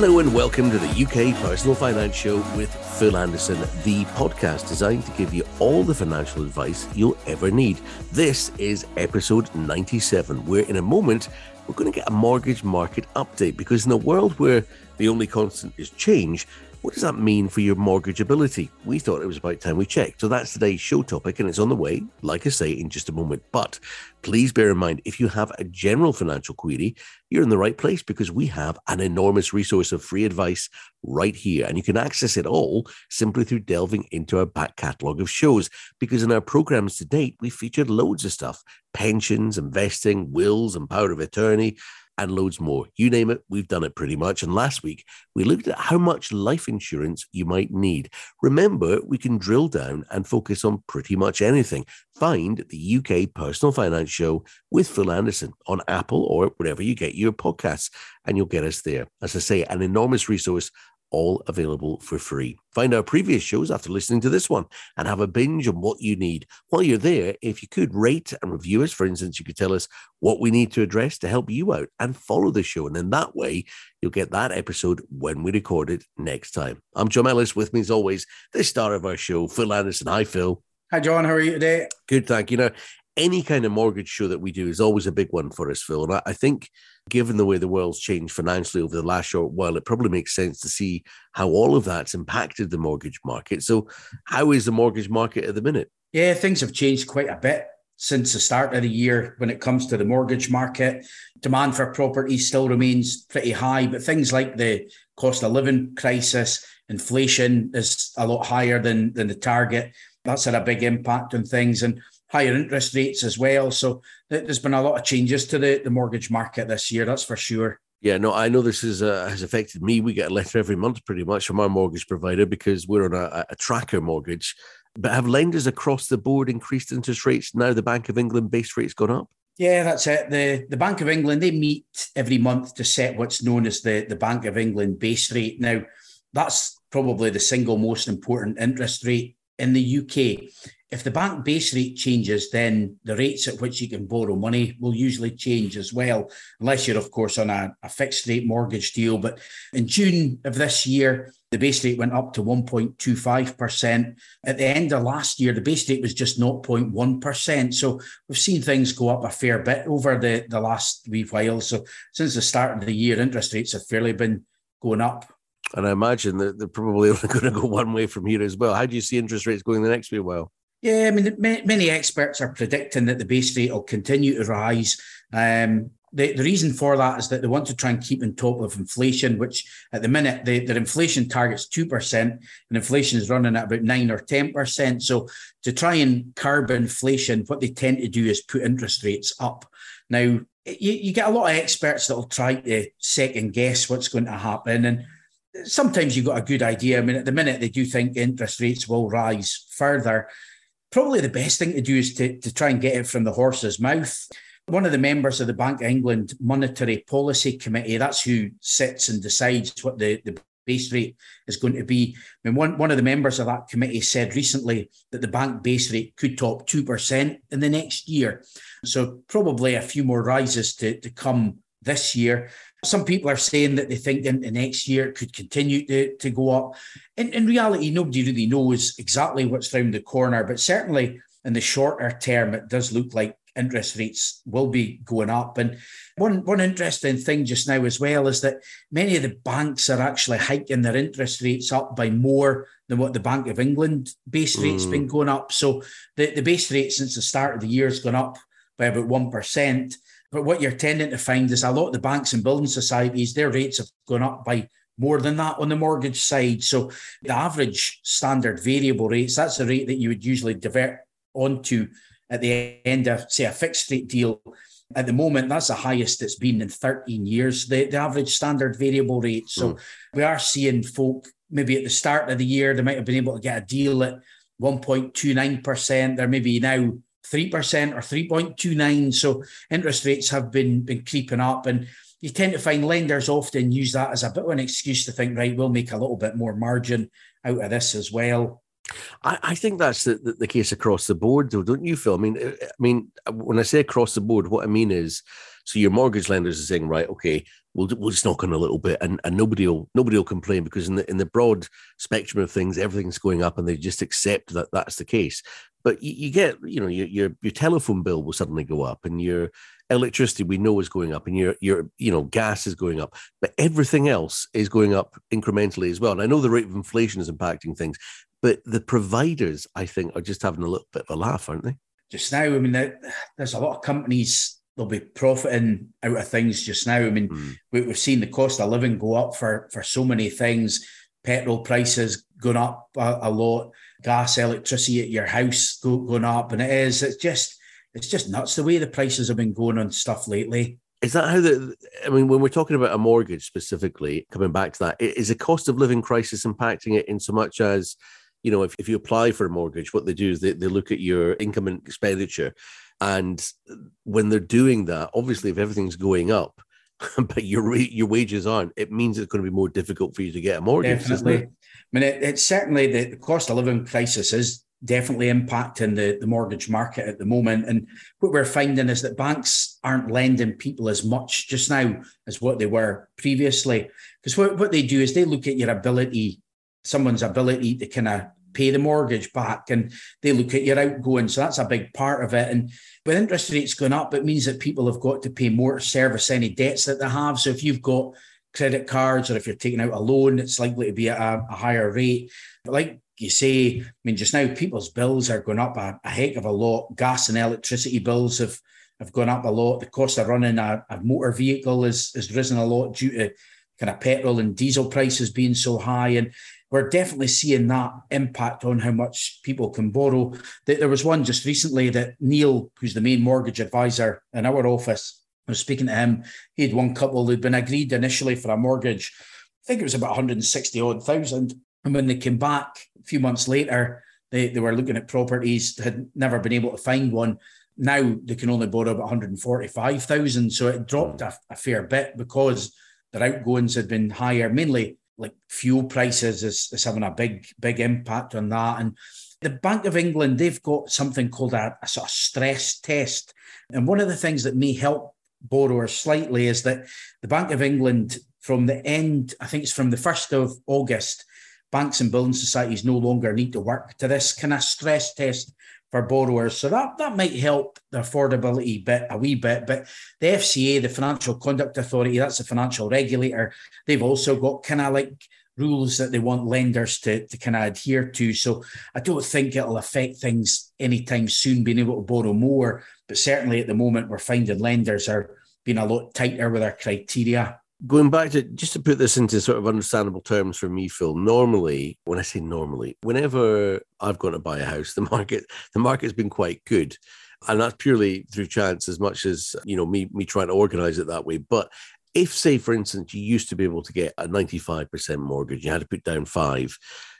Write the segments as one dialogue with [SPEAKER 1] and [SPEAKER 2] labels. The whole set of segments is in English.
[SPEAKER 1] Hello and welcome to the UK Personal Finance Show with Phil Anderson, the podcast designed to give you all the financial advice you'll ever need. This is episode 97, where in a moment we're going to get a mortgage market update because in a world where the only constant is change, what does that mean for your mortgageability? We thought it was about time we checked. So that's today's show topic, and it's on the way, like I say, in just a moment. But please bear in mind if you have a general financial query, you're in the right place because we have an enormous resource of free advice right here. And you can access it all simply through delving into our back catalogue of shows. Because in our programs to date, we featured loads of stuff pensions, investing, wills, and power of attorney and loads more. You name it, we've done it pretty much. And last week, we looked at how much life insurance you might need. Remember, we can drill down and focus on pretty much anything. Find the UK Personal Finance Show with Phil Anderson on Apple or wherever you get your podcasts, and you'll get us there. As I say, an enormous resource all available for free. Find our previous shows after listening to this one and have a binge on what you need. While you're there, if you could rate and review us, for instance, you could tell us what we need to address to help you out and follow the show. And in that way, you'll get that episode when we record it next time. I'm John Ellis. With me, as always, the star of our show, Phil Anderson. Hi, Phil.
[SPEAKER 2] Hi, John. How are you today?
[SPEAKER 1] Good, thank you. Now, any kind of mortgage show that we do is always a big one for us, Phil. And I, I think given the way the world's changed financially over the last short while, it probably makes sense to see how all of that's impacted the mortgage market. So, how is the mortgage market at the minute?
[SPEAKER 2] Yeah, things have changed quite a bit since the start of the year when it comes to the mortgage market. Demand for property still remains pretty high, but things like the cost of living crisis, inflation is a lot higher than, than the target. That's had a big impact on things. And higher interest rates as well. So there's been a lot of changes to the, the mortgage market this year, that's for sure.
[SPEAKER 1] Yeah, no, I know this is, uh, has affected me. We get a letter every month pretty much from our mortgage provider because we're on a, a tracker mortgage. But have lenders across the board increased interest rates now the Bank of England base rate's gone up?
[SPEAKER 2] Yeah, that's it. The the Bank of England, they meet every month to set what's known as the, the Bank of England base rate. Now, that's probably the single most important interest rate in the UK if the bank base rate changes, then the rates at which you can borrow money will usually change as well, unless you're, of course, on a, a, fixed rate mortgage deal. But in June of this year, the base rate went up to 1.25%. At the end of last year, the base rate was just 0.1%. So we've seen things go up a fair bit over the, the last wee while. So since the start of the year, interest rates have fairly been going up.
[SPEAKER 1] And I imagine that they're probably only going to go one way from here as well. How do you see interest rates going the next wee while?
[SPEAKER 2] Yeah, I mean, many experts are predicting that the base rate will continue to rise. Um, the, the reason for that is that they want to try and keep on top of inflation, which at the minute the, their inflation target's two percent, and inflation is running at about nine or ten percent. So to try and curb inflation, what they tend to do is put interest rates up. Now you, you get a lot of experts that will try to second guess what's going to happen, and sometimes you've got a good idea. I mean, at the minute they do think interest rates will rise further probably the best thing to do is to, to try and get it from the horse's mouth. One of the members of the Bank of England Monetary Policy Committee, that's who sits and decides what the, the base rate is going to be. I mean, one, one of the members of that committee said recently that the bank base rate could top 2% in the next year. So, probably a few more rises to, to come this year. Some people are saying that they think into next year it could continue to, to go up. In, in reality, nobody really knows exactly what's around the corner, but certainly in the shorter term, it does look like interest rates will be going up. And one, one interesting thing just now as well is that many of the banks are actually hiking their interest rates up by more than what the Bank of England base rate's mm. been going up. So the, the base rate since the start of the year has gone up by about 1%. But what you're tending to find is a lot of the banks and building societies, their rates have gone up by more than that on the mortgage side. So the average standard variable rates, that's the rate that you would usually divert onto at the end of, say, a fixed rate deal. At the moment, that's the highest it's been in 13 years, the, the average standard variable rate. So mm. we are seeing folk maybe at the start of the year, they might have been able to get a deal at 1.29%. They're maybe now 3% or 3.29. So interest rates have been, been creeping up. And you tend to find lenders often use that as a bit of an excuse to think, right, we'll make a little bit more margin out of this as well.
[SPEAKER 1] I, I think that's the, the, the, case across the board, though, don't you, Phil? I mean, I mean, when I say across the board, what I mean is, so your mortgage lenders are saying, right, okay, we'll we'll just knock on a little bit, and, and nobody will nobody will complain because in the in the broad spectrum of things, everything's going up, and they just accept that that's the case. But you, you get, you know, your, your your telephone bill will suddenly go up, and your electricity we know is going up and your your you know gas is going up but everything else is going up incrementally as well and i know the rate of inflation is impacting things but the providers, I think, are just having a little bit of a laugh, aren't they?
[SPEAKER 2] Just now, I mean, there's a lot of companies they'll be profiting out of things just now. I mean, mm. we, have seen the cost of living go up for for so many things. Petrol prices going up a, a lot, gas, electricity at your house go, going up, and it is. It's just it's just nuts the way the prices have been going on stuff lately.
[SPEAKER 1] Is that how the? I mean, when we're talking about a mortgage specifically, coming back to that, is the cost of living crisis impacting it in so much as you know, if, if you apply for a mortgage, what they do is they, they look at your income and expenditure. And when they're doing that, obviously, if everything's going up, but your your wages aren't, it means it's going to be more difficult for you to get a mortgage.
[SPEAKER 2] Definitely. I mean, it, it's certainly the, the cost of living crisis is definitely impacting the, the mortgage market at the moment. And what we're finding is that banks aren't lending people as much just now as what they were previously. Because what, what they do is they look at your ability someone's ability to kind of pay the mortgage back and they look at your outgoing. So that's a big part of it. And with interest rates going up, it means that people have got to pay more to service any debts that they have. So if you've got credit cards or if you're taking out a loan, it's likely to be at a, a higher rate. But like you say, I mean, just now people's bills are going up a, a heck of a lot. Gas and electricity bills have, have gone up a lot. The cost of running a, a motor vehicle has, has risen a lot due to kind of petrol and diesel prices being so high. And we're definitely seeing that impact on how much people can borrow. There was one just recently that Neil, who's the main mortgage advisor in our office, I was speaking to him. He had one couple who'd been agreed initially for a mortgage. I think it was about 160 odd thousand. And when they came back a few months later, they, they were looking at properties, had never been able to find one. Now they can only borrow about 145,000. So it dropped a, a fair bit because their outgoings had been higher, mainly like fuel prices is, is having a big, big impact on that. And the Bank of England, they've got something called a, a sort of stress test. And one of the things that may help borrowers slightly is that the Bank of England, from the end, I think it's from the 1st of August, banks and building societies no longer need to work to this kind of stress test for borrowers. So that, that might help the affordability bit a wee bit. But the FCA, the Financial Conduct Authority, that's the financial regulator, they've also got kind of like rules that they want lenders to, to kind of adhere to. So I don't think it'll affect things anytime soon, being able to borrow more. But certainly at the moment, we're finding lenders are being a lot tighter with their criteria
[SPEAKER 1] going back to just to put this into sort of understandable terms for me, Phil. Normally, when I say normally, whenever I've gone to buy a house, the market the market's been quite good. And that's purely through chance as much as, you know, me me trying to organize it that way. But if, say, for instance, you used to be able to get a 95% mortgage, you had to put down five,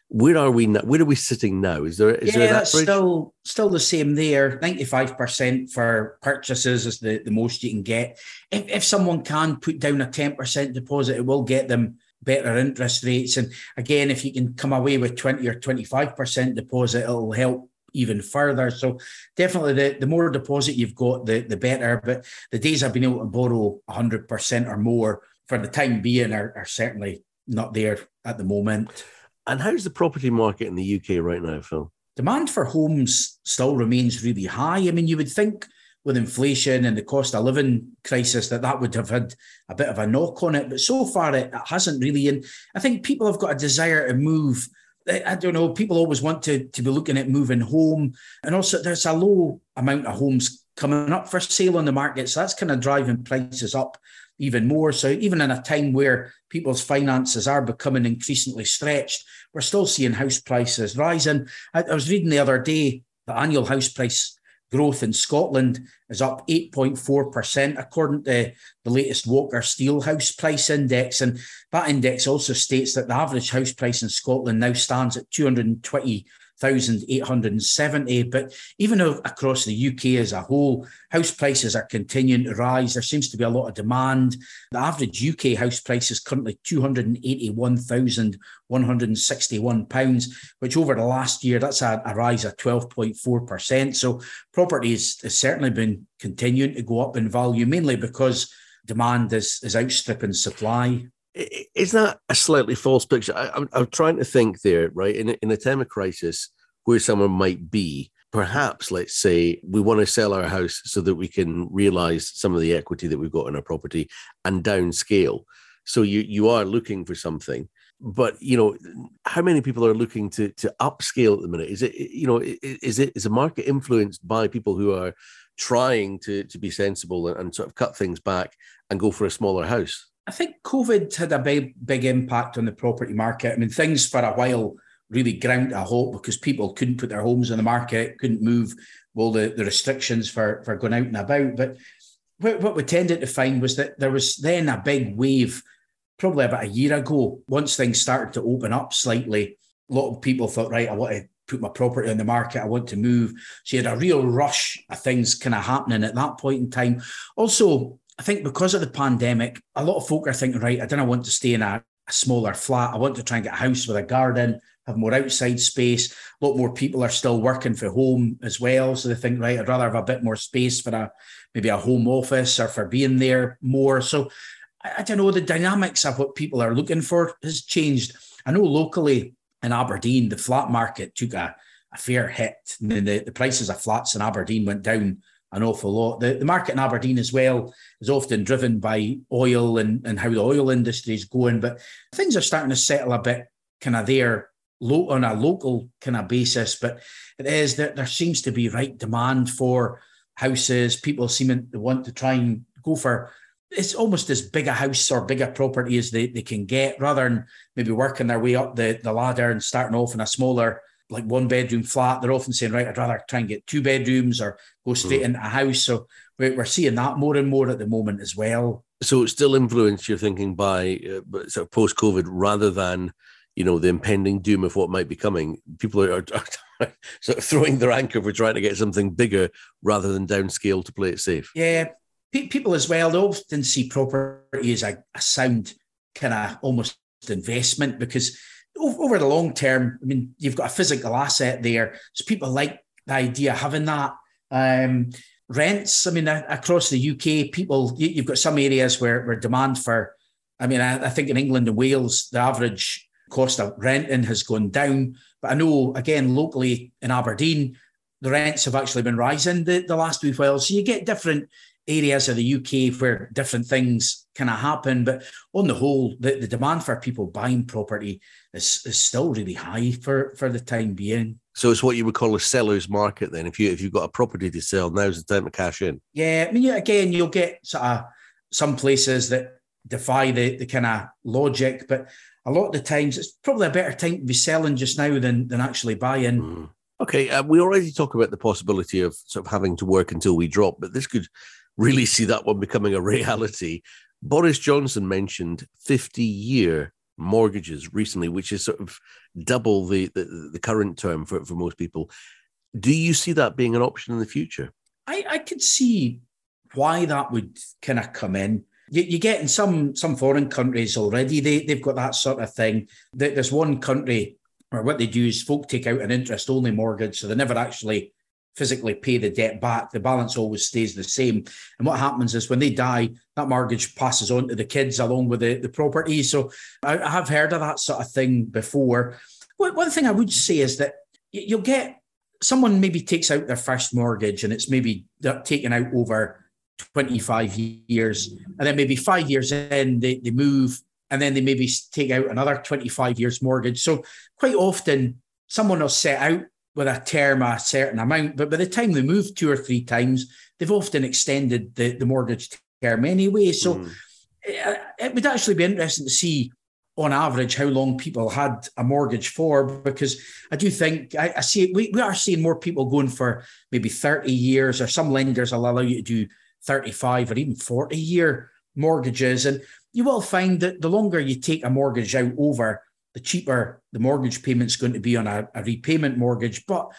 [SPEAKER 1] where are we now? Where are we sitting now? Is there is
[SPEAKER 2] yeah,
[SPEAKER 1] there
[SPEAKER 2] that's still still the same there. Ninety five percent for purchases is the, the most you can get. If if someone can put down a ten percent deposit, it will get them better interest rates. And again, if you can come away with twenty or twenty five percent deposit, it'll help even further. So definitely the, the more deposit you've got, the the better. But the days I've been able to borrow hundred percent or more for the time being are, are certainly not there at the moment.
[SPEAKER 1] And how's the property market in the UK right now, Phil?
[SPEAKER 2] Demand for homes still remains really high. I mean, you would think with inflation and the cost of living crisis that that would have had a bit of a knock on it, but so far it, hasn't really. And I think people have got a desire to move. I don't know. People always want to, to be looking at moving home. And also, there's a low amount of homes coming up for sale on the market. So that's kind of driving prices up even more. So even in a time where people's finances are becoming increasingly stretched, we're still seeing house prices rising. I, I was reading the other day the annual house price growth in Scotland is up 8.4%, according to the latest Walker Steele House Price Index. And that index also states that the average house price in Scotland now stands at 220 1,870. But even across the UK as a whole, house prices are continuing to rise. There seems to be a lot of demand. The average UK house price is currently £281,161, which over the last year, that's a, a rise of 12.4%. So property has, certainly been continuing to go up in value, mainly because demand is, is outstripping supply
[SPEAKER 1] is that a slightly false picture? I, am I'm trying to think there, right? In a, in a time of crisis, where someone might be, perhaps, let's say, we want to sell our house so that we can realize some of the equity that we've got in our property and downscale. So you you are looking for something, but you know, how many people are looking to to upscale at the minute? Is it you know is it is a market influenced by people who are trying to to be sensible and, and sort of cut things back and go for a smaller house?
[SPEAKER 2] I think COVID had a big, big impact on the property market. I mean, things for a while really ground a halt because people couldn't put their homes on the market, couldn't move all the, the restrictions for, for going out and about. But what, what we tended to find was that there was then a big wave, probably about a year ago, once things started to open up slightly. A lot of people thought, right, I want to put my property on the market. I want to move. So you had a real rush of things kind of happening at that point in time. Also, I think because of the pandemic, a lot of folk are thinking, right, I don't want to stay in a, a smaller flat. I want to try and get a house with a garden, have more outside space. A lot more people are still working for home as well. So they think, right, I'd rather have a bit more space for a maybe a home office or for being there more. So I, I don't know, the dynamics of what people are looking for has changed. I know locally in Aberdeen, the flat market took a, a fair hit. And the, the prices of flats in Aberdeen went down an awful lot. The, the market in Aberdeen as well is often driven by oil and, and how the oil industry is going, but things are starting to settle a bit kind of there low, on a local kind of basis. But it is that there seems to be right demand for houses. People seem to want to try and go for it's almost as big a house or bigger property as they, they can get rather than maybe working their way up the, the ladder and starting off in a smaller like one bedroom flat, they're often saying, right, I'd rather try and get two bedrooms or go straight mm. into a house. So we're, we're seeing that more and more at the moment as well.
[SPEAKER 1] So it's still influenced your thinking by uh, sort of post COVID rather than, you know, the impending doom of what might be coming. People are, are sort of throwing their anchor for trying to get something bigger rather than downscale to play it safe.
[SPEAKER 2] Yeah. People as well, they often see property as a, a sound kind of almost investment because over the long term, I mean, you've got a physical asset there. So people like the idea of having that. Um, rents, I mean, across the UK, people, you've got some areas where, where demand for, I mean, I, I think in England and Wales, the average cost of renting has gone down. But I know, again, locally in Aberdeen, the rents have actually been rising the, the last week while. So you get different areas of the UK where different things kind of happen. But on the whole, the, the demand for people buying property is, is still really high for, for the time being.
[SPEAKER 1] So it's what you would call a seller's market then. If you if you've got a property to sell, now's the time to cash in.
[SPEAKER 2] Yeah, I mean, again, you'll get sort of some places that defy the, the kind of logic, but a lot of the times it's probably a better time to be selling just now than than actually buying. Mm.
[SPEAKER 1] Okay, uh, we already talk about the possibility of sort of having to work until we drop, but this could really see that one becoming a reality. Boris Johnson mentioned 50 year mortgages recently, which is sort of double the, the, the, current term for, for most people. Do you see that being an option in the future?
[SPEAKER 2] I, I could see why that would kind of come in. You, you, get in some some foreign countries already, they, they've got that sort of thing. There's one country where what they do is folk take out an interest only mortgage, so they never actually physically pay the debt back. The balance always stays the same. And what happens is when they die, that mortgage passes on to the kids along with the, the property. So I, I have heard of that sort of thing before. One thing I would say is that you'll get someone maybe takes out their first mortgage and it's maybe taken out over 25 years. And then maybe five years in, they, they move and then they maybe take out another 25 years mortgage. So quite often, someone will set out with a term a certain amount, but by the time they move two or three times, they've often extended the, the mortgage term anyway. So mm. it, it would actually be interesting to see on average how long people had a mortgage for because I do think I, I, see we, we are seeing more people going for maybe 30 years or some lenders will allow you to do 35 or even 40 year mortgages and you will find that the longer you take a mortgage out over the cheaper the mortgage payment's going to be on a, a repayment mortgage. But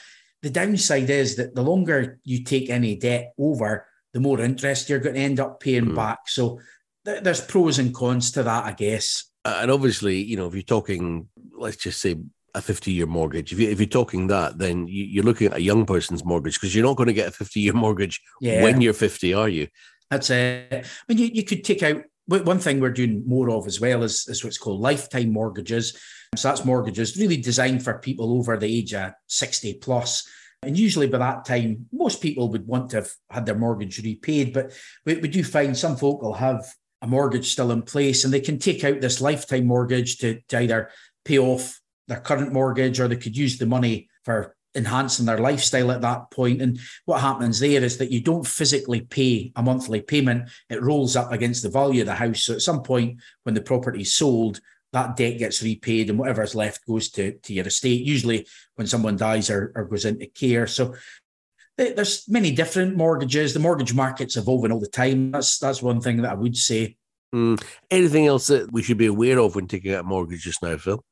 [SPEAKER 2] the downside is that the longer you take any debt over, the more interest you're going to end up paying mm. back. So th- there's pros and cons to that, I guess.
[SPEAKER 1] And obviously, you know, if you're talking, let's just say a 50 year mortgage, if, you, if you're talking that, then you, are looking at a young person's mortgage because you're not going to get a 50 year mortgage yeah. when you're 50, are you?
[SPEAKER 2] That's it. I mean, you, you could take out one thing we're doing more of as well is, is what's called lifetime mortgages. So that's mortgages really designed for people over the age of 60 plus. And usually by that time, most people would want to have had their mortgage repaid. But we, we do find some folk will have a mortgage still in place and they can take out this lifetime mortgage to, to either pay off their current mortgage or they could use the money for enhancing their lifestyle at that point. And what happens there is that you don't physically pay a monthly payment, it rolls up against the value of the house. So at some point, when the property is sold, that debt gets repaid and whatever is left goes to, to your estate, usually when someone dies or, or goes into care. So there's many different mortgages. The mortgage market's evolving all the time. That's that's one thing that I would say.
[SPEAKER 1] Mm. Anything else that we should be aware of when taking out a mortgage just now, Phil?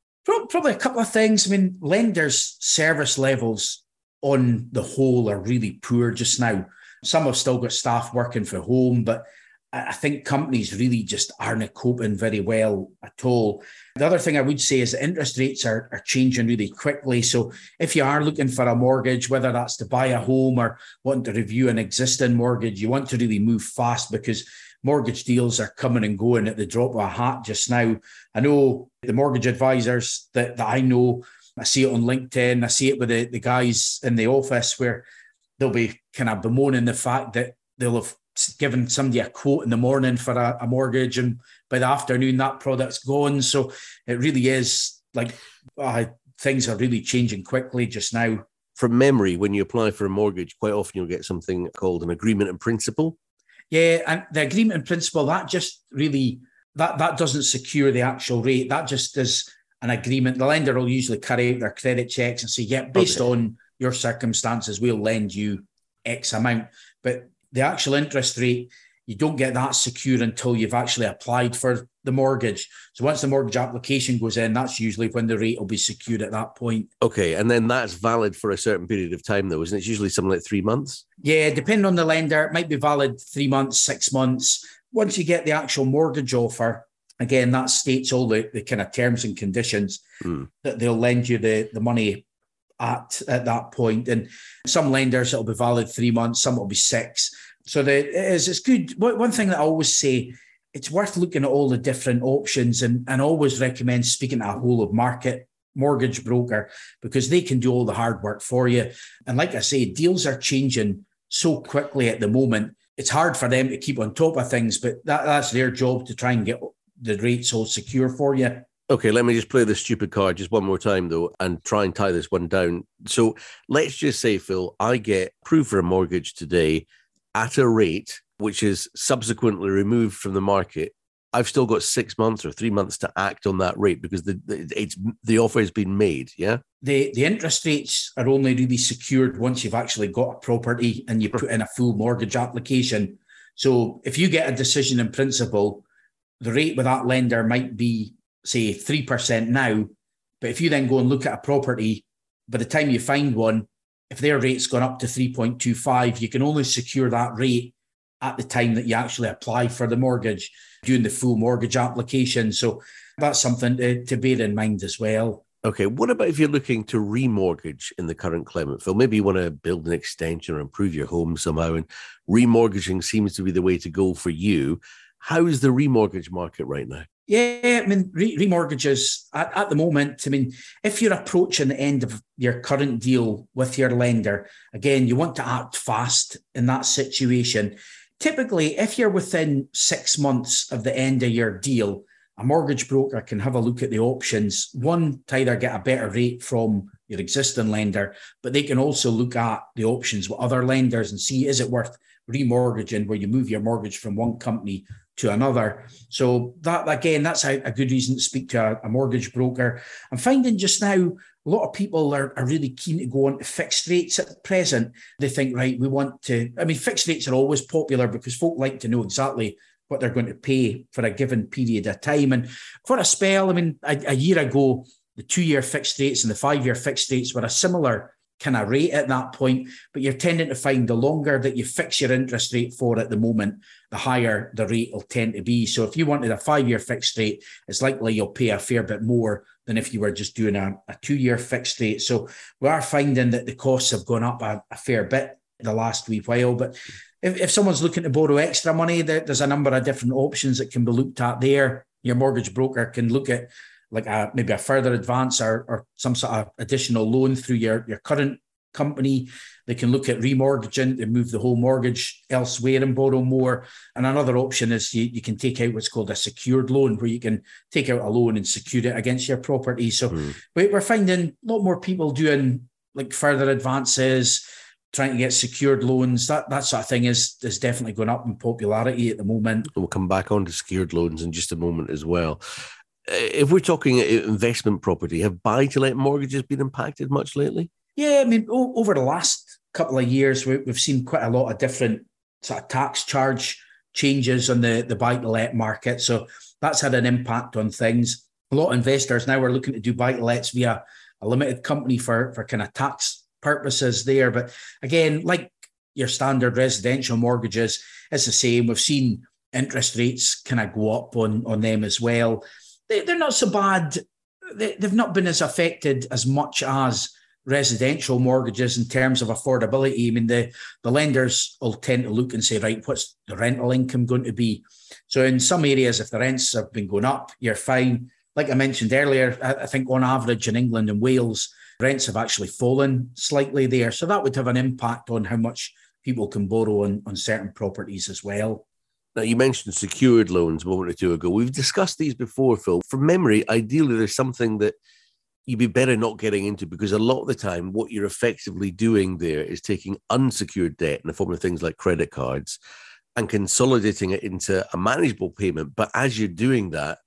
[SPEAKER 2] Probably a couple of things. I mean, lenders' service levels on the whole are really poor just now. Some have still got staff working from home, but I think companies really just aren't coping very well at all. The other thing I would say is that interest rates are, are changing really quickly. So if you are looking for a mortgage, whether that's to buy a home or wanting to review an existing mortgage, you want to really move fast because mortgage deals are coming and going at the drop of a hat just now. I know the mortgage advisors that, that I know, I see it on LinkedIn, I see it with the, the guys in the office where they'll be kind of bemoaning the fact that they'll have given somebody a quote in the morning for a, a mortgage and by the afternoon that product's gone. So it really is like uh, things are really changing quickly just now.
[SPEAKER 1] From memory, when you apply for a mortgage, quite often you'll get something called an agreement in principle.
[SPEAKER 2] Yeah, and the agreement in principle that just really that that doesn't secure the actual rate. That just is an agreement. The lender will usually carry out their credit checks and say, "Yeah, based okay. on your circumstances, we'll lend you X amount." But the actual interest rate you don't get that secure until you've actually applied for the mortgage. So once the mortgage application goes in, that's usually when the rate will be secured at that point.
[SPEAKER 1] Okay. And then that's valid for a certain period of time, though, isn't it? It's usually something like three months.
[SPEAKER 2] Yeah, depending on the lender, it might be valid three months, six months. Once you get the actual mortgage offer, again, that states all the, the kind of terms and conditions mm. that they'll lend you the, the money at at that point. And some lenders it'll be valid three months, some will be six. So the, it is it's good. One thing that I always say, it's worth looking at all the different options and, and always recommend speaking to a whole of market mortgage broker because they can do all the hard work for you. And like I say, deals are changing so quickly at the moment. It's hard for them to keep on top of things, but that, that's their job to try and get the rates all secure for you.
[SPEAKER 1] Okay, let me just play the stupid card just one more time, though, and try and tie this one down. So let's just say, Phil, I get approved for a mortgage today at a rate which is subsequently removed from the market, I've still got six months or three months to act on that rate because the, the it's the offer has been made. Yeah.
[SPEAKER 2] The the interest rates are only really secured once you've actually got a property and you put in a full mortgage application. So if you get a decision in principle, the rate with that lender might be say three percent now, but if you then go and look at a property, by the time you find one, if their rate's gone up to 3.25, you can only secure that rate at the time that you actually apply for the mortgage, during the full mortgage application. So that's something to, to bear in mind as well.
[SPEAKER 1] Okay, what about if you're looking to remortgage in the current climate, Phil? Maybe you want to build an extension or improve your home somehow, and remortgaging seems to be the way to go for you. How is the remortgage market right now?
[SPEAKER 2] Yeah, I mean, re- remortgages at, at the moment. I mean, if you're approaching the end of your current deal with your lender, again, you want to act fast in that situation. Typically, if you're within six months of the end of your deal, a mortgage broker can have a look at the options. One, to either get a better rate from your existing lender, but they can also look at the options with other lenders and see is it worth remortgaging where you move your mortgage from one company to another. So that again, that's a, a good reason to speak to a, a, mortgage broker. I'm finding just now a lot of people are, are really keen to go on to fixed rates at present. They think, right, we want to. I mean, fixed rates are always popular because folk like to know exactly what they're going to pay for a given period of time. And for a spell, I mean, a, a year ago, the two year fixed rates and the five year fixed rates were a similar kind of rate at that point. But you're tending to find the longer that you fix your interest rate for at the moment, the higher the rate will tend to be. So if you wanted a five year fixed rate, it's likely you'll pay a fair bit more than if you were just doing a, a two year fixed rate. So we are finding that the costs have gone up a, a fair bit the last wee while. But if, if someone's looking to borrow extra money, there, there's a number of different options that can be looked at there. Your mortgage broker can look at like a, maybe a further advance or, or some sort of additional loan through your, your current company. They can look at remortgaging they move the whole mortgage elsewhere and borrow more. And another option is you, you can take out what's called a secured loan, where you can take out a loan and secure it against your property. So mm. we're finding a lot more people doing like further advances, trying to get secured loans. That that sort of thing is is definitely going up in popularity at the moment.
[SPEAKER 1] We'll come back on to secured loans in just a moment as well. If we're talking investment property, have buy to let mortgages been impacted much lately?
[SPEAKER 2] Yeah, I mean, over the last couple of years, we, have seen quite a lot of different sort of tax charge changes on the, the buy to let market. So that's had an impact on things. A lot of investors now are looking to do buy to lets via a limited company for, for kind of tax purposes there. But again, like your standard residential mortgages, it's the same. We've seen interest rates kind of go up on, on them as well. They, they're not so bad. They, they've not been as affected as much as residential mortgages in terms of affordability. I mean, the, the lenders will tend to look and say, right, what's the rental income going to be? So in some areas, if the rents have been going up, you're fine. Like I mentioned earlier, I, I think on average in England and Wales, rents have actually fallen slightly there. So that would have an impact on how much people can borrow on, on certain properties as well.
[SPEAKER 1] Now, you mentioned secured loans a moment or two ago. We've discussed these before, Phil. From memory, ideally, there's something that you'd be better not getting into because a lot of the time what you're effectively doing there is taking unsecured debt in the form of things like credit cards and consolidating it into a manageable payment but as you're doing that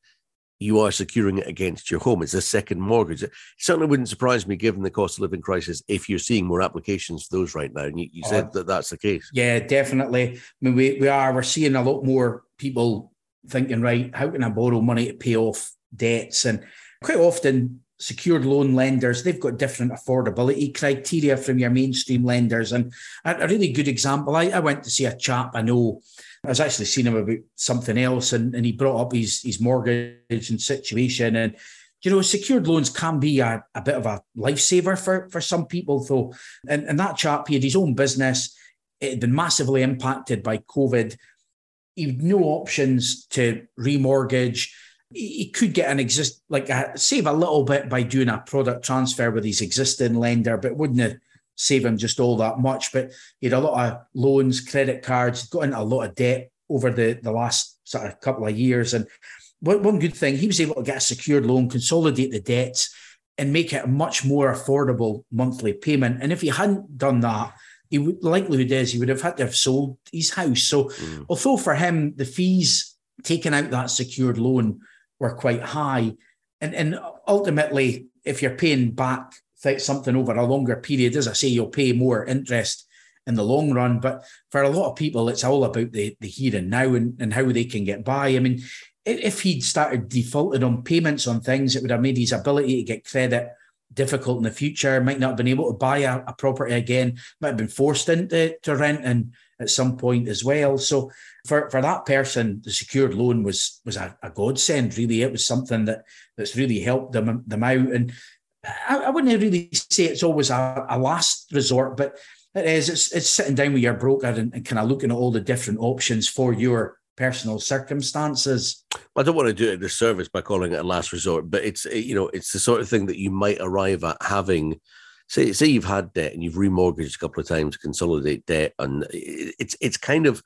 [SPEAKER 1] you are securing it against your home it's a second mortgage it certainly wouldn't surprise me given the cost of living crisis if you're seeing more applications for those right now and you, you said uh, that that's the case
[SPEAKER 2] yeah definitely i mean we, we are we're seeing a lot more people thinking right how can i borrow money to pay off debts and quite often secured loan lenders, they've got different affordability criteria from your mainstream lenders. And a, really good example, I, I, went to see a chap I know. I was actually seeing him about something else, and, and he brought up his, his mortgage and situation. And, you know, secured loans can be a, a bit of a lifesaver for, for some people, though. And, and that chap, he had his own business. It had been massively impacted by COVID. He had no options to remortgage he could get an exist like a, save a little bit by doing a product transfer with his existing lender, but wouldn't save him just all that much. But he had a lot of loans, credit cards, got into a lot of debt over the, the last sort of couple of years. And one one good thing, he was able to get a secured loan, consolidate the debts, and make it a much more affordable monthly payment. And if he hadn't done that, he would likelihood is he would have had to have sold his house. So mm. although for him the fees taking out that secured loan were quite high. And, and ultimately, if you're paying back something over a longer period, as I say, you'll pay more interest in the long run. But for a lot of people, it's all about the, the here and now and, and how they can get by. I mean, if he'd started defaulting on payments on things, it would have made his ability to get credit difficult in the future. Might not have been able to buy a, a property again. Might have been forced into to rent and at some point as well. So for, for that person, the secured loan was was a, a godsend. Really, it was something that that's really helped them them out. And I, I wouldn't really say it's always a, a, last resort, but it is. It's it's sitting down with your broker and, and kind of looking at all the different options for your personal circumstances.
[SPEAKER 1] I don't want to do it a disservice by calling it a last resort, but it's eh, you know it's the sort of thing that you might arrive at having. Say, say you've had debt and you've remortgaged a couple of times to consolidate debt, and eh, eh, it's it's kind of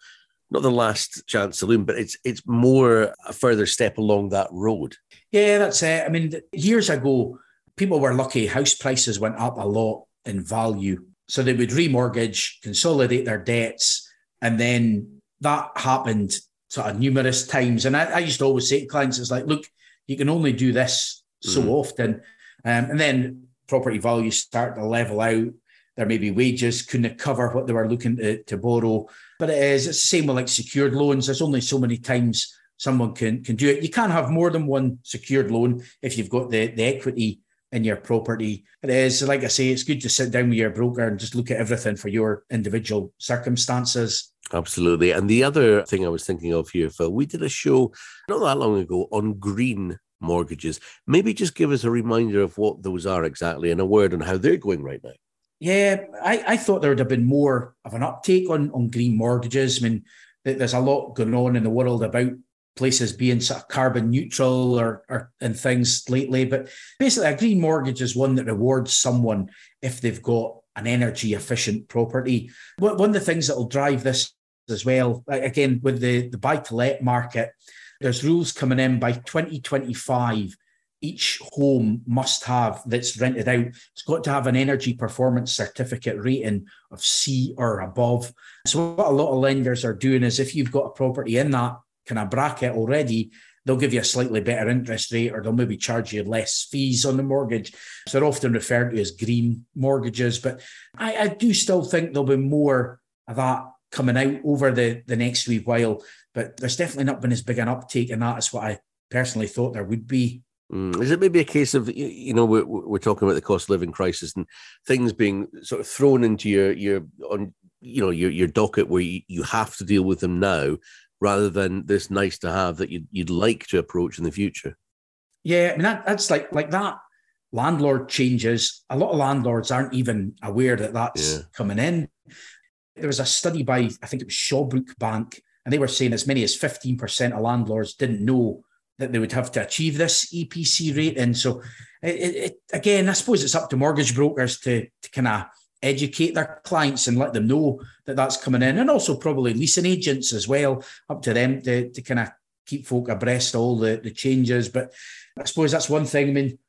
[SPEAKER 1] not the last chance saloon, but it's it's more a further step along that road.
[SPEAKER 2] Yeah, that's it. I mean, years ago, people were lucky. House prices went up a lot in value, so they would remortgage, consolidate their debts, and then that happened sort of numerous times. And I, I used to always say to clients, "It's like, look, you can only do this so mm. often," um, and then property values start to level out There may be wages couldn't cover what they were looking to, to borrow. But it is, it's the same with like secured loans. There's only so many times someone can can do it. You can't have more than one secured loan if you've got the, the equity in your property. It is, like I say, it's good to sit down with your broker and just look at everything for your individual circumstances.
[SPEAKER 1] Absolutely. And the other thing I was thinking of here, Phil, we did a show not that long ago on green mortgages. Maybe just give us a reminder of what those are exactly and a word on how they're going right now.
[SPEAKER 2] Yeah, I, I thought there would have been more of an uptake on, on green mortgages. I mean, there's a lot going on in the world about places being sort of carbon neutral or, or and things lately. But basically, a green mortgage is one that rewards someone if they've got an energy efficient property. One of the things that will drive this as well, again, with the, the buy to let market, there's rules coming in by 2025. Each home must have that's rented out, it's got to have an energy performance certificate rating of C or above. So, what a lot of lenders are doing is if you've got a property in that kind of bracket already, they'll give you a slightly better interest rate or they'll maybe charge you less fees on the mortgage. So they're often referred to as green mortgages. But I, I do still think there'll be more of that coming out over the, the next wee while. But there's definitely not been as big an uptake in that as what I personally thought there would be.
[SPEAKER 1] Mm. Is it maybe a case of you know we're, we're talking about the cost of living crisis and things being sort of thrown into your your on you know your your docket where you, you have to deal with them now rather than this nice to have that you'd, you'd like to approach in the future.
[SPEAKER 2] Yeah, I mean that, that's like like that. Landlord changes. A lot of landlords aren't even aware that that's yeah. coming in. There was a study by I think it was Shawbrook Bank, and they were saying as many as fifteen percent of landlords didn't know that they would have to achieve this EPC rating. So, it, it, again, I suppose it's up to mortgage brokers to to kind of educate their clients and let them know that that's coming in, and also probably leasing agents as well, up to them to, to kind of keep folk abreast of all the, the changes. But I suppose that's one thing. I mean,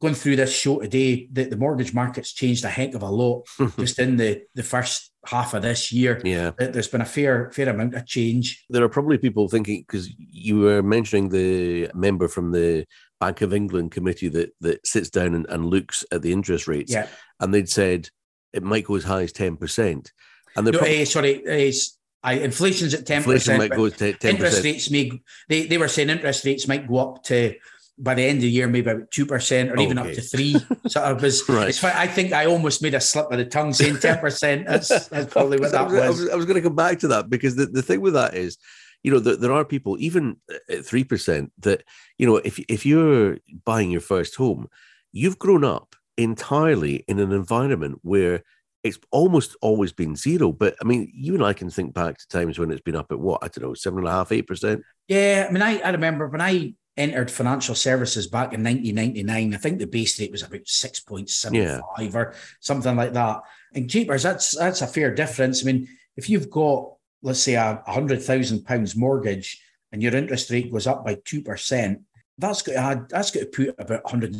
[SPEAKER 2] going through this show today, the, the mortgage market's changed a heck of a lot just in the, the first half of this year.
[SPEAKER 1] Yeah.
[SPEAKER 2] There's been a fair fair amount of change.
[SPEAKER 1] There are probably people thinking because you were mentioning the member from the Bank of England committee that that sits down and, and looks at the interest rates.
[SPEAKER 2] Yeah.
[SPEAKER 1] And they'd said it might go as high as 10%. And the
[SPEAKER 2] no, uh, sorry, uh, I, inflation's at 10%. Inflation might go to 10%. Interest rates may, they, they were saying interest rates might go up to, by the end of the year, maybe about 2% or even up to 3 So I was, right. it's I think I almost made a slip of the tongue saying 10%. That's, that's probably what that was. I was,
[SPEAKER 1] I was going to come back to that because the, the thing with that is, you know, there, there are people, even at 3%, that, you know, if, if you're buying your first home, you've grown up entirely in an environment where it's almost always been zero. But I mean, you and I can think back to times when it's been up at what I don't know, seven and a half, eight percent.
[SPEAKER 2] Yeah, I mean, I, I remember when I entered financial services back in 1999. I think the base rate was about 6.75 yeah. or something like that. And cheapers, that's that's a fair difference. I mean, if you've got let's say a hundred thousand pounds mortgage and your interest rate goes up by two percent, that's got to add, that's got to put about 100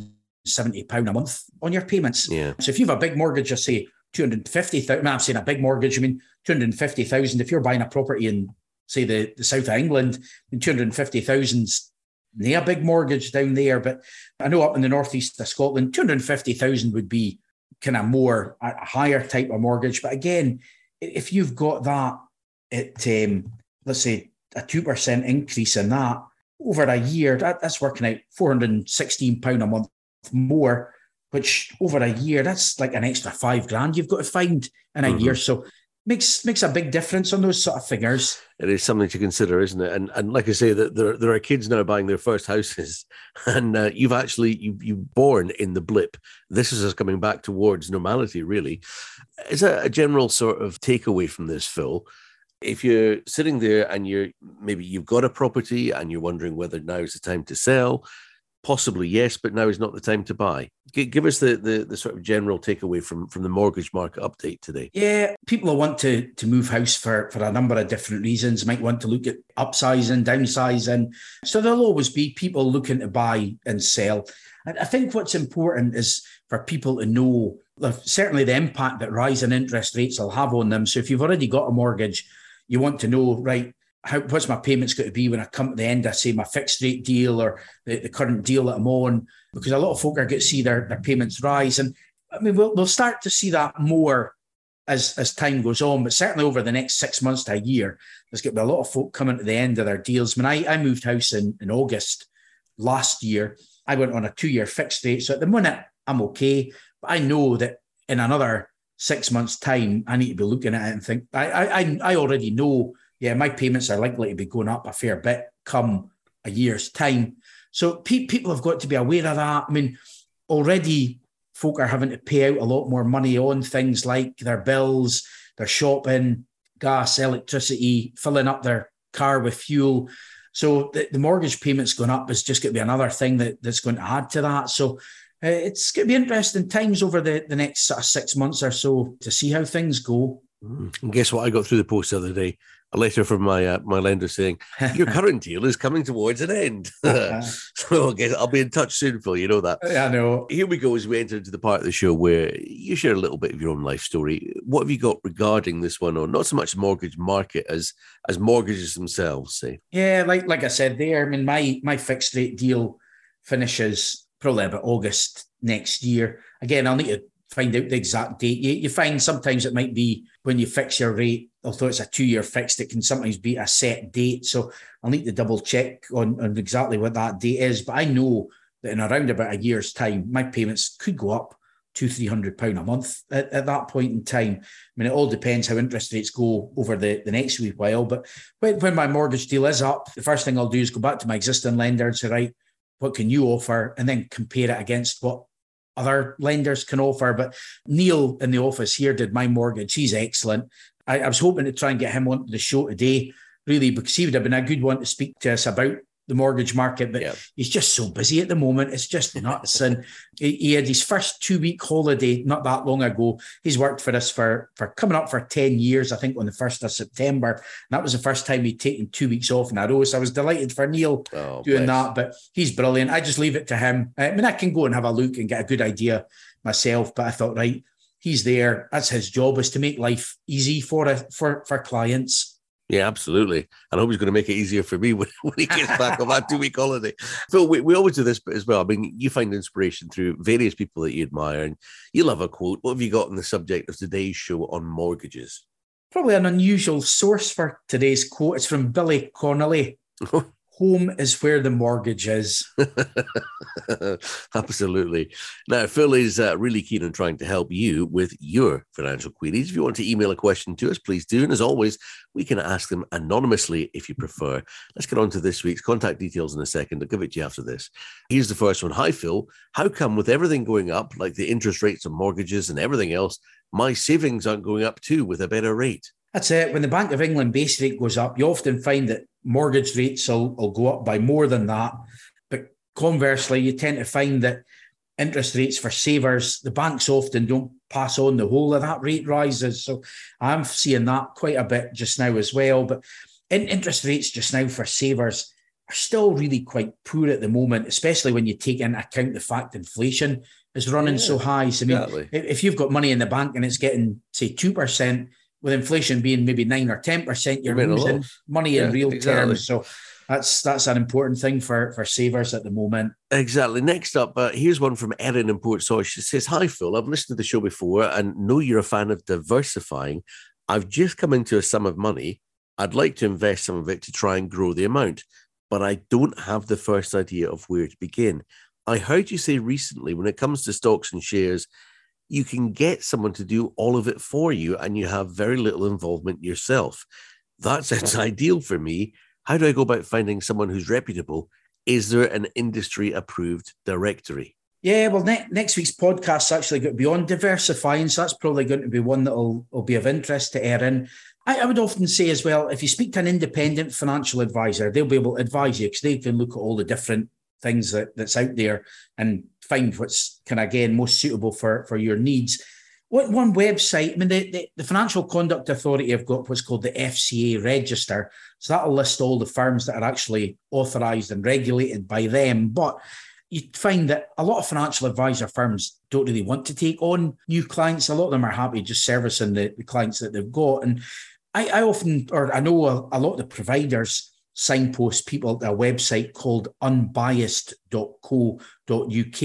[SPEAKER 2] 70 pound a month on your payments.
[SPEAKER 1] Yeah.
[SPEAKER 2] So if you have a big mortgage, just say 250,000, I'm saying a big mortgage, I mean 250,000. If you're buying a property in say the, the south of England, 250,000's near a big mortgage down there. But I know up in the northeast of Scotland, 250,000 would be kind of more a higher type of mortgage. But again, if you've got that at um, let's say a two percent increase in that over a year, that, that's working out 416 pound a month more, which over a year, that's like an extra five grand you've got to find in a mm-hmm. year. So makes makes a big difference on those sort of figures.
[SPEAKER 1] It is something to consider, isn't it? And and like I say, that there there are kids now buying their first houses, and uh, you've actually you you born in the blip. This is us coming back towards normality. Really, is a, a general sort of takeaway from this, Phil. If you're sitting there and you're maybe you've got a property and you're wondering whether now is the time to sell, Possibly yes, but now is not the time to buy. G- give us the, the, the sort of general takeaway from from the mortgage market update today.
[SPEAKER 2] Yeah, people want to to move house for for a number of different reasons. Might want to look at upsizing, downsizing. So there'll always be people looking to buy and sell. And I think what's important is for people to know certainly the impact that rising interest rates will have on them. So if you've already got a mortgage, you want to know right how, what's my payments going to be when I come to the end I say, my fixed rate deal or the, the current deal that I'm on? Because a lot of folk are going to see their, their payments rise. And I mean, we'll, we'll start to see that more as as time goes on, but certainly over the next six months to a year, there's going to be a lot of folk coming to the end of their deals. When I, I moved house in, in August last year, I went on a two year fixed rate. So at the minute, I'm okay. But I know that in another six months' time, I need to be looking at it and think, I, I, I already know, yeah, my payments are likely to be going up a fair bit come a year's time. So pe- people have got to be aware of that. I mean, already folk are having to pay out a lot more money on things like their bills, their shopping, gas, electricity, filling up their car with fuel. So the, the mortgage payments going up is just going to be another thing that, that's going to add to that. So uh, it's going to be interesting times over the, the next sort of six months or so to see how things go.
[SPEAKER 1] Mm. And guess what? I got through the post the other day a letter from my uh, my lender saying your current deal is coming towards an end. so I guess I'll be in touch soon, Phil. You know that.
[SPEAKER 2] Yeah, I know.
[SPEAKER 1] Here we go as we enter into the part of the show where you share a little bit of your own life story. What have you got regarding this one, or not so much mortgage market as as mortgages themselves? Say.
[SPEAKER 2] Yeah, like like I said there. I mean, my my fixed rate deal finishes probably about August next year. Again, I'll need to find out the exact date. You, you find sometimes it might be when you fix your rate, although it's a two year fixed, it can sometimes be a set date. So I'll need to double check on, on exactly what that date is. But I know that in around about a year's time, my payments could go up two, three hundred pound a month at, at, that point in time. I mean, it all depends how interest rates go over the, the next wee while. But when, when my mortgage deal is up, the first thing I'll do is go back to my existing lender and say, right, what can you offer? And then compare it against what other lenders can offer. But Neil in the office here did my mortgage. He's excellent. I, I was hoping to try and get him onto the show today, really, because he would have been a good one to speak to us about the mortgage market, but he's just so busy at the moment. It's just nuts. and he, he, had his first two week holiday not that long ago. He's worked for us for, for coming up for 10 years, I think on the 1st of September. And that was the first time he'd taken two weeks off in a row. So I was delighted for Neil oh, doing bless. that, but he's brilliant. I just leave it to him. I mean, I can go and have a look and get a good idea myself, but I thought, right, he's there. That's his job is to make life easy for, for, for clients
[SPEAKER 1] yeah, absolutely. And I hope he's going to make it easier for me when, when he gets back on that two week holiday. Phil, we, we always do this as well. I mean, you find inspiration through various people that you admire, and you love a quote. What have you got on the subject of today's show on mortgages?
[SPEAKER 2] Probably an unusual source for today's quote. It's from Billy Connolly. home is where the mortgage is.
[SPEAKER 1] Absolutely. Now, Phil is uh, really keen on trying to help you with your financial queries. If you want to email a question to us, please do. And as always, we can ask them anonymously if you prefer. Let's get on to this week's contact details in a second. I'll give it to you after this. Here's the first one. Hi, Phil. How come with everything going up, like the interest rates on mortgages and everything else, my savings aren't going up too with a better rate?
[SPEAKER 2] That's it. When the Bank of England base rate goes up, you often find that mortgage rates will, will go up by more than that. But conversely, you tend to find that interest rates for savers, the banks often don't pass on the whole of that rate rises. So I'm seeing that quite a bit just now as well. But in interest rates just now for savers are still really quite poor at the moment, especially when you take into account the fact inflation is running yeah, so high. So I mean, exactly. if you've got money in the bank and it's getting say two percent, with inflation being maybe nine or ten percent, you're losing money in real exactly. terms. So that's that's an important thing for for savers at the moment.
[SPEAKER 1] Exactly. Next up, uh, here's one from Erin in Port Portsoy. She says, "Hi Phil, I've listened to the show before and know you're a fan of diversifying. I've just come into a sum of money. I'd like to invest some of it to try and grow the amount, but I don't have the first idea of where to begin." I heard you say recently when it comes to stocks and shares, you can get someone to do all of it for you and you have very little involvement yourself. That sounds ideal for me. How do I go about finding someone who's reputable? Is there an industry approved directory?
[SPEAKER 2] Yeah, well, ne- next week's podcast actually going to be on diversifying. So that's probably going to be one that will, will be of interest to Erin. I, I, would often say as well, if you speak to an independent financial advisor, they'll be able to advise you because they can look at all the different things that, that's out there and find what's kind of again most suitable for for your needs. What one website? I mean, the, the, the Financial Conduct Authority have got what's called the FCA register, so that'll list all the firms that are actually authorised and regulated by them. But you find that a lot of financial advisor firms don't really want to take on new clients. A lot of them are happy just servicing the, the clients that they've got. And I, I often, or I know a, a lot of the providers signpost people to a website called unbiased.co.uk.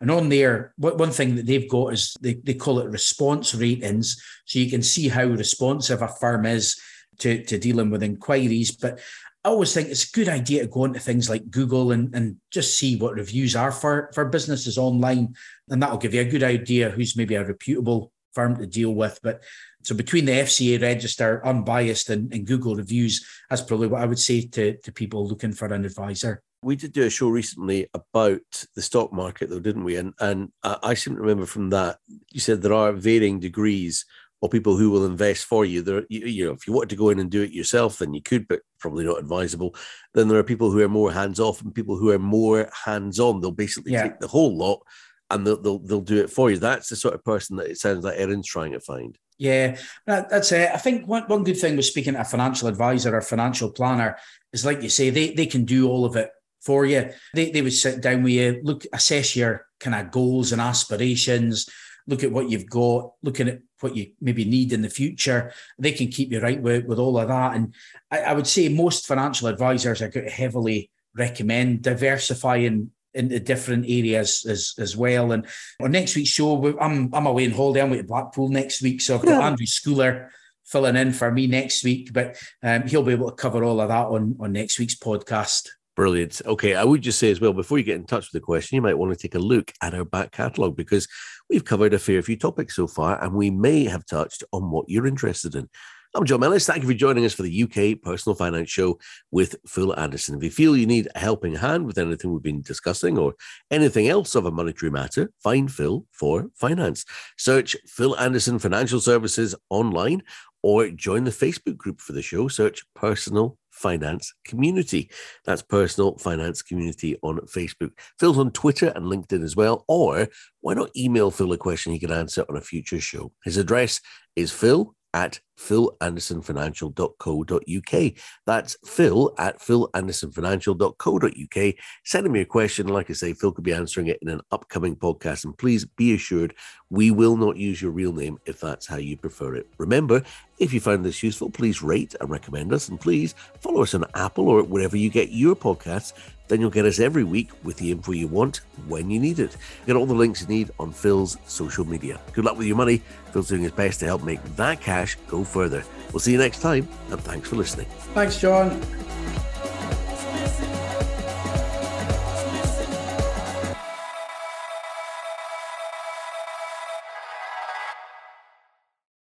[SPEAKER 2] And on there, one thing that they've got is they, they call it response ratings. So you can see how responsive a firm is to, to dealing with inquiries. But I always think it's a good idea to go into things like Google and, and just see what reviews are for, for businesses online. And that'll give you a good idea who's maybe a reputable firm to deal with. But so between the FCA register, unbiased, and, and Google reviews, that's probably what I would say to, to people looking for an advisor.
[SPEAKER 1] We did do a show recently about the stock market, though, didn't we? And and I seem to remember from that you said there are varying degrees of people who will invest for you. There, you, you know, if you wanted to go in and do it yourself, then you could, but probably not advisable. Then there are people who are more hands off and people who are more hands on. They'll basically yeah. take the whole lot and they'll, they'll they'll do it for you. That's the sort of person that it sounds like Erin's trying to find.
[SPEAKER 2] Yeah, that, that's it. I think one, one good thing with speaking to a financial advisor or financial planner is, like you say, they, they can do all of it for you. They, they would sit down with you, look, assess your kind of goals and aspirations, look at what you've got, looking at what you maybe need in the future. They can keep you right with, with all of that. And I, I would say most financial advisors are going to heavily recommend diversifying into different areas as as well. And on next week's show, I'm I'm away in holiday. I'm with Blackpool next week, so I've got yeah. Andrew Schooler filling in for me next week, but um, he'll be able to cover all of that on on next week's podcast.
[SPEAKER 1] Brilliant. Okay, I would just say as well before you get in touch with the question, you might want to take a look at our back catalogue because we've covered a fair few topics so far, and we may have touched on what you're interested in. I'm John Mellis. Thank you for joining us for the UK Personal Finance Show with Phil Anderson. If you feel you need a helping hand with anything we've been discussing or anything else of a monetary matter, find Phil for finance. Search Phil Anderson Financial Services online or join the Facebook group for the show. Search Personal Finance Community. That's Personal Finance Community on Facebook. Phil's on Twitter and LinkedIn as well. Or why not email Phil a question he can answer on a future show? His address is phil at philandersonfinancial.co.uk. That's phil at philandersonfinancial.co.uk. Send me a question. Like I say, Phil could be answering it in an upcoming podcast. And please be assured we will not use your real name if that's how you prefer it. Remember, if you found this useful, please rate and recommend us. And please follow us on Apple or wherever you get your podcasts then you'll get us every week with the info you want when you need it. Get all the links you need on Phil's social media. Good luck with your money. Phil's doing his best to help make that cash go further. We'll see you next time, and thanks for listening.
[SPEAKER 2] Thanks, John.